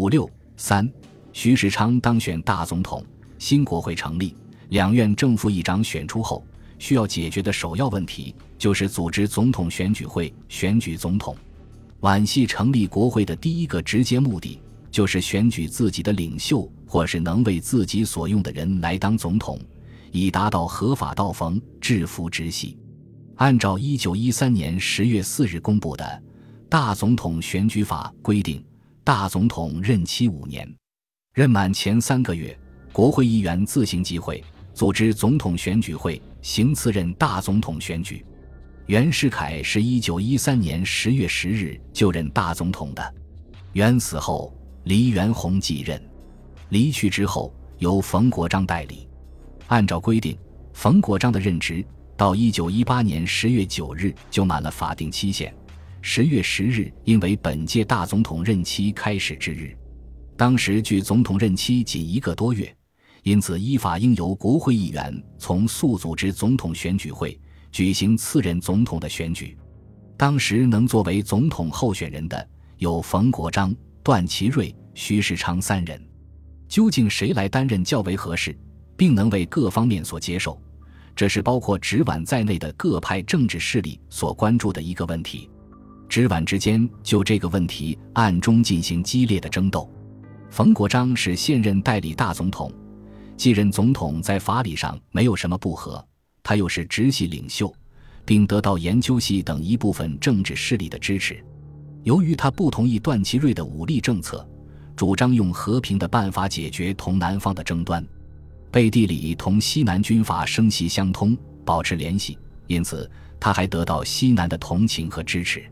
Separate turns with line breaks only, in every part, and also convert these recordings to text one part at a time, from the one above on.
五六三，徐世昌当选大总统，新国会成立，两院正副议长选出后，需要解决的首要问题就是组织总统选举会，选举总统。皖系成立国会的第一个直接目的，就是选举自己的领袖，或是能为自己所用的人来当总统，以达到合法道逢制服直系。按照一九一三年十月四日公布的《大总统选举法》规定，大总统任期五年，任满前三个月，国会议员自行集会，组织总统选举会，行次任大总统选举。袁世凯是一九一三年十月十日就任大总统的，袁死后，黎元洪继任，离去之后由冯国璋代理。按照规定，冯国璋的任职。到一九一八年十月九日就满了法定期限，十月十日因为本届大总统任期开始之日，当时距总统任期仅一个多月，因此依法应由国会议员从速组织总统选举会，举行次任总统的选举。当时能作为总统候选人的有冯国璋、段祺瑞、徐世昌三人，究竟谁来担任较为合适，并能为各方面所接受？这是包括直皖在内的各派政治势力所关注的一个问题，直皖之间就这个问题暗中进行激烈的争斗。冯国璋是现任代理大总统，继任总统在法理上没有什么不合，他又是直系领袖，并得到研究系等一部分政治势力的支持。由于他不同意段祺瑞的武力政策，主张用和平的办法解决同南方的争端。背地里同西南军阀声息相通，保持联系，因此他还得到西南的同情和支持。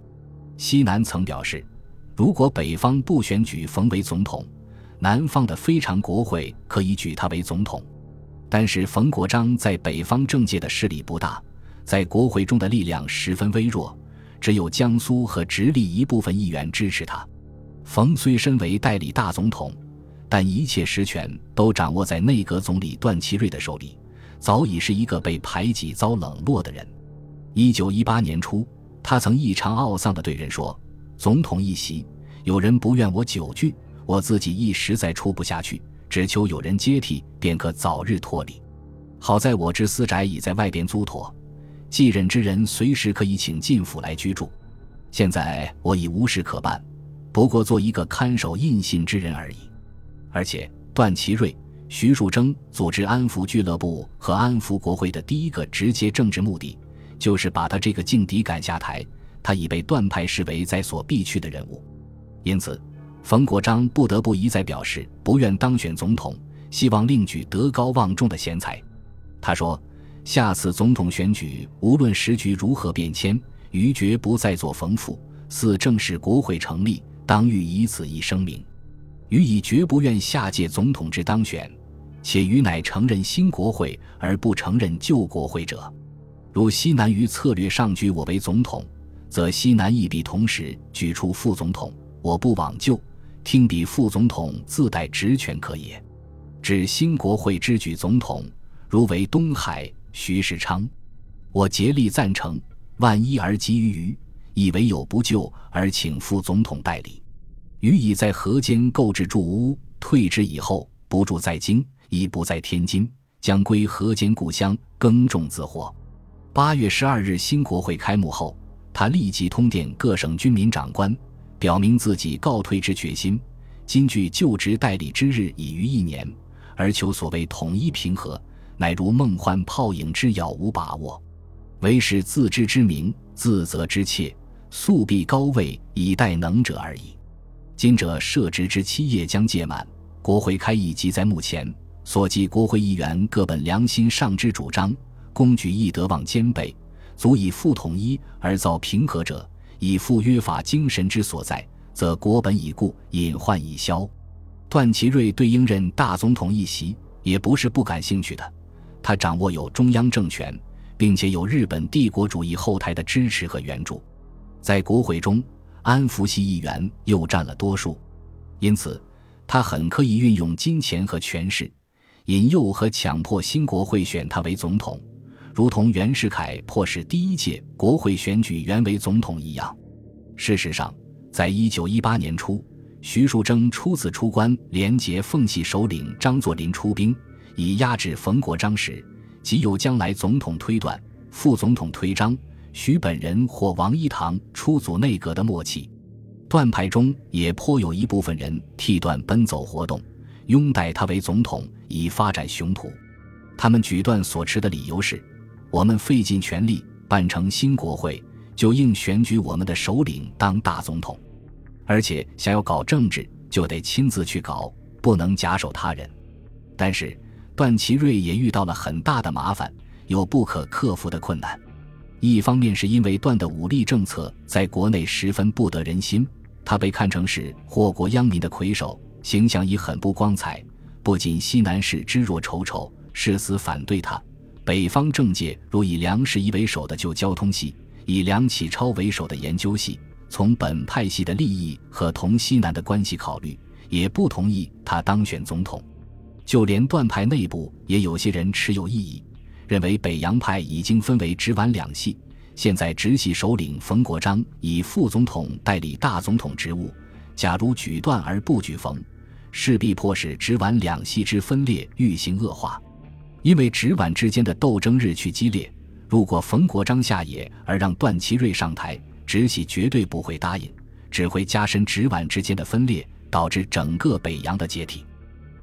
西南曾表示，如果北方不选举冯为总统，南方的非常国会可以举他为总统。但是冯国璋在北方政界的势力不大，在国会中的力量十分微弱，只有江苏和直隶一部分议员支持他。冯虽身为代理大总统。但一切实权都掌握在内阁总理段祺瑞的手里，早已是一个被排挤、遭冷落的人。一九一八年初，他曾异常懊丧地对人说：“总统一席，有人不愿我久居，我自己亦实在出不下去，只求有人接替，便可早日脱离。好在我之私宅已在外边租妥，继任之人随时可以请进府来居住。现在我已无事可办，不过做一个看守印信之人而已。”而且，段祺瑞、徐树铮组织安福俱乐部和安福国会的第一个直接政治目的，就是把他这个劲敌赶下台。他已被段派视为在所必去的人物，因此，冯国璋不得不一再表示不愿当选总统，希望另举德高望重的贤才。他说：“下次总统选举，无论时局如何变迁，余绝不再做冯父。似正式国会成立，当欲以此一声明。”予以绝不愿下届总统之当选，且予乃承认新国会而不承认旧国会者。如西南于策略上举我为总统，则西南亦必同时举出副总统，我不往就，听彼副总统自带职权可也。指新国会之举总统，如为东海徐世昌，我竭力赞成。万一而急于余，以为有不就而请副总统代理。予以在河间购置住屋，退之以后，不住在京，亦不在天津，将归河间故乡耕种自活。八月十二日，新国会开幕后，他立即通电各省军民长官，表明自己告退之决心。今距就职代理之日已逾一年，而求所谓统一平和，乃如梦幻泡影之遥，无把握。唯是自知之明，自责之切，素必高位以待能者而已。今者设职之期业将届满，国会开议即在目前，所记国会议员各本良心上之主张，公举义德望兼备，足以复统一而造平和者，以复约法精神之所在，则国本已固，隐患已消。段祺瑞对应任大总统一席也不是不感兴趣的，他掌握有中央政权，并且有日本帝国主义后台的支持和援助，在国会中。安福系议员又占了多数，因此他很可以运用金钱和权势，引诱和强迫新国会选他为总统，如同袁世凯迫使第一届国会选举袁为总统一样。事实上，在一九一八年初，徐树铮初次出关，连结奉系首领张作霖出兵，以压制冯国璋时，即有将来总统推断、副总统推张、徐本人或王一堂出组内阁的默契。段派中也颇有一部分人替段奔走活动，拥戴他为总统，以发展雄图。他们举段所持的理由是：我们费尽全力办成新国会，就应选举我们的首领当大总统。而且想要搞政治，就得亲自去搞，不能假手他人。但是段祺瑞也遇到了很大的麻烦，有不可克服的困难。一方面是因为段的武力政策在国内十分不得人心，他被看成是祸国殃民的魁首，形象已很不光彩。不仅西南士知若丑丑，誓死反对他；北方政界如以梁士仪为首的旧交通系，以梁启超为首的研究系。从本派系的利益和同西南的关系考虑，也不同意他当选总统。就连段派内部也有些人持有异议，认为北洋派已经分为直皖两系，现在直系首领冯国璋以副总统代理大总统职务，假如举段而不举冯，势必迫使直皖两系之分裂愈行恶化。因为直皖之间的斗争日趋激烈，如果冯国璋下野而让段祺瑞上台，直系绝对不会答应，只会加深直皖之间的分裂，导致整个北洋的解体。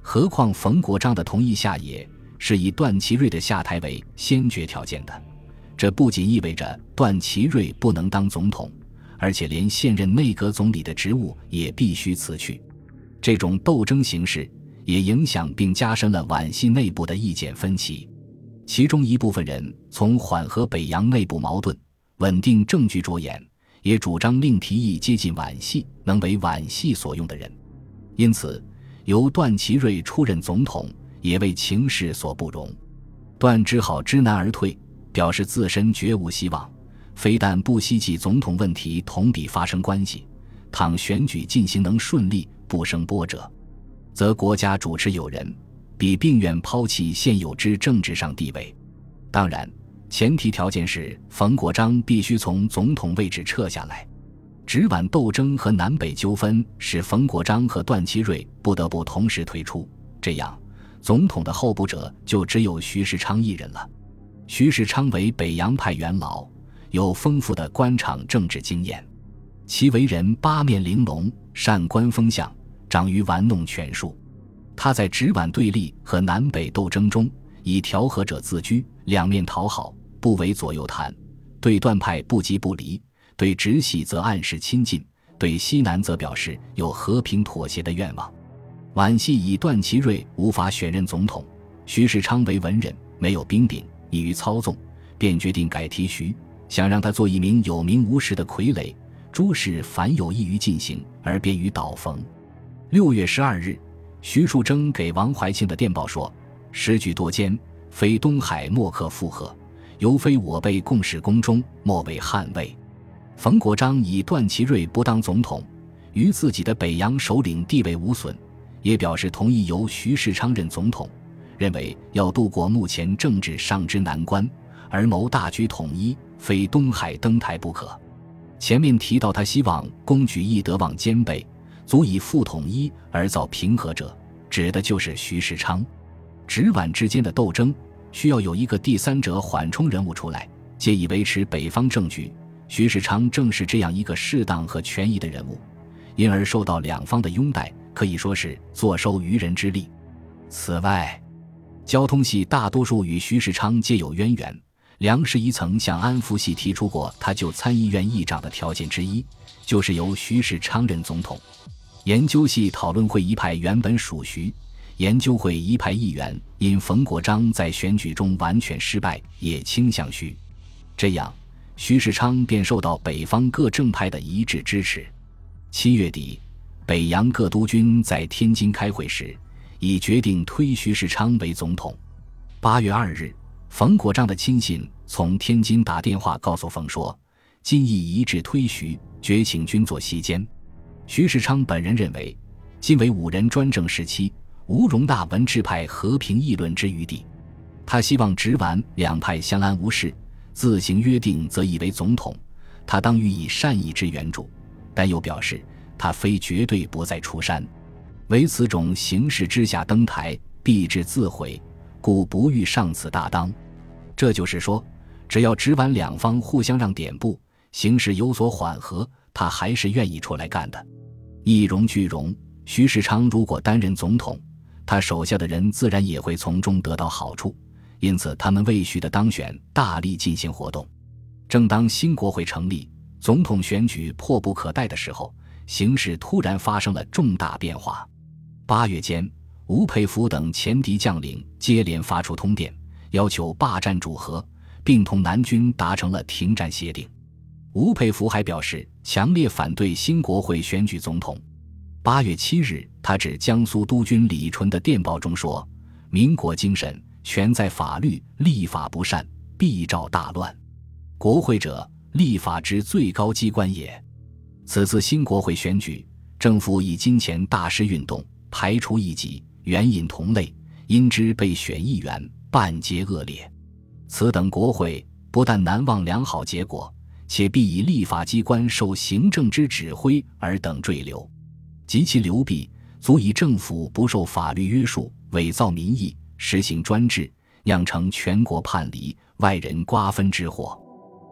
何况冯国璋的同意下野，是以段祺瑞的下台为先决条件的。这不仅意味着段祺瑞不能当总统，而且连现任内阁总理的职务也必须辞去。这种斗争形式也影响并加深了皖系内部的意见分歧，其中一部分人从缓和北洋内部矛盾、稳定政局着眼。也主张另提议接近皖系、能为皖系所用的人，因此由段祺瑞出任总统也为情势所不容。段只好知难而退，表示自身绝无希望。非但不希冀总统问题同彼发生关系，倘选举进行能顺利不生波折，则国家主持有人，比并愿抛弃现有之政治上地位。当然。前提条件是冯国璋必须从总统位置撤下来。直皖斗争和南北纠纷使冯国璋和段祺瑞不得不同时退出，这样总统的候补者就只有徐世昌一人了。徐世昌为北洋派元老，有丰富的官场政治经验，其为人八面玲珑，善观风向，长于玩弄权术。他在直皖对立和南北斗争中以调和者自居。两面讨好，不为左右谈；对段派不急不离，对直系则暗示亲近，对西南则表示有和平妥协的愿望。皖系以段祺瑞无法选任总统，徐世昌为文人，没有兵柄，易于操纵，便决定改提徐，想让他做一名有名无实的傀儡。诸事凡有益于进行，而便于倒逢。六月十二日，徐树铮给王怀庆的电报说：“时局多艰。”非东海莫可负荷，犹非我辈共事宫中莫为捍卫。冯国璋以段祺瑞不当总统，于自己的北洋首领地位无损，也表示同意由徐世昌任总统，认为要度过目前政治上之难关，而谋大局统一，非东海登台不可。前面提到他希望公举义德望兼备，足以复统一而造平和者，指的就是徐世昌。直皖之间的斗争需要有一个第三者缓冲人物出来，借以维持北方政局。徐世昌正是这样一个适当和权宜的人物，因而受到两方的拥戴，可以说是坐收渔人之利。此外，交通系大多数与徐世昌皆有渊源。梁士仪曾向安福系提出过他就参议院议长的条件之一，就是由徐世昌任总统。研究系讨论会一派原本属徐。研究会一派议员因冯国璋在选举中完全失败，也倾向徐，这样徐世昌便受到北方各政派的一致支持。七月底，北洋各督军在天津开会时，已决定推徐世昌为总统。八月二日，冯国璋的亲信从天津打电话告诉冯说：“今已一致推徐，决请军座席间。”徐世昌本人认为，今为五人专政时期。无容纳文治派和平议论之余地，他希望直皖两派相安无事，自行约定则以为总统，他当予以善意之援助，但又表示他非绝对不再出山。唯此种形势之下登台，必致自毁，故不欲上此大当。这就是说，只要直皖两方互相让点步，形势有所缓和，他还是愿意出来干的。一荣俱荣，徐世昌如果担任总统，他手下的人自然也会从中得到好处。因此，他们为徐的当选大力进行活动。正当新国会成立、总统选举迫不可待的时候，形势突然发生了重大变化。八月间，吴佩孚等前敌将领接连发出通电，要求罢战主和，并同南军达成了停战协定。吴佩孚还表示强烈反对新国会选举总统。八月七日，他致江苏督军李纯的电报中说：“民国精神。”全在法律，立法不善，必招大乱。国会者，立法之最高机关也。此次新国会选举，政府以金钱大施运动，排除异己，援引同类，因之被选议员，半皆恶劣。此等国会，不但难忘良好结果，且必以立法机关受行政之指挥而等坠流，及其流弊，足以政府不受法律约束，伪造民意。实行专制，酿成全国叛离、外人瓜分之祸。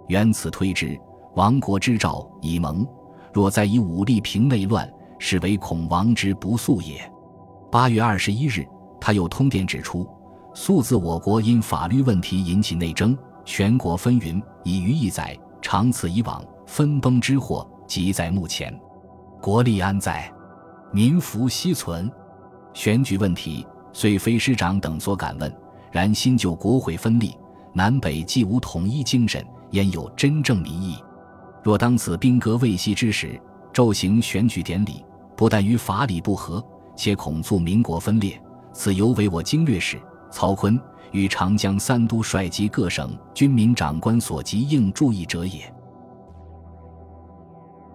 原此推之，亡国之兆已萌。若再以武力平内乱，是为恐亡之不速也。八月二十一日，他又通电指出：素自我国因法律问题引起内争，全国纷纭已逾一载，长此以往，分崩之祸即在目前。国力安在？民福希存？选举问题。虽非师长等所敢问，然新旧国会分立，南北既无统一精神，焉有真正民意？若当此兵革未息之时，骤行选举典礼，不但与法理不合，且恐促民国分裂。此尤为我经略使曹锟与长江三都率及各省军民长官所急应注意者也。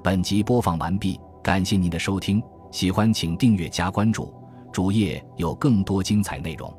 本集播放完毕，感谢您的收听，喜欢请订阅加关注。主页有更多精彩内容。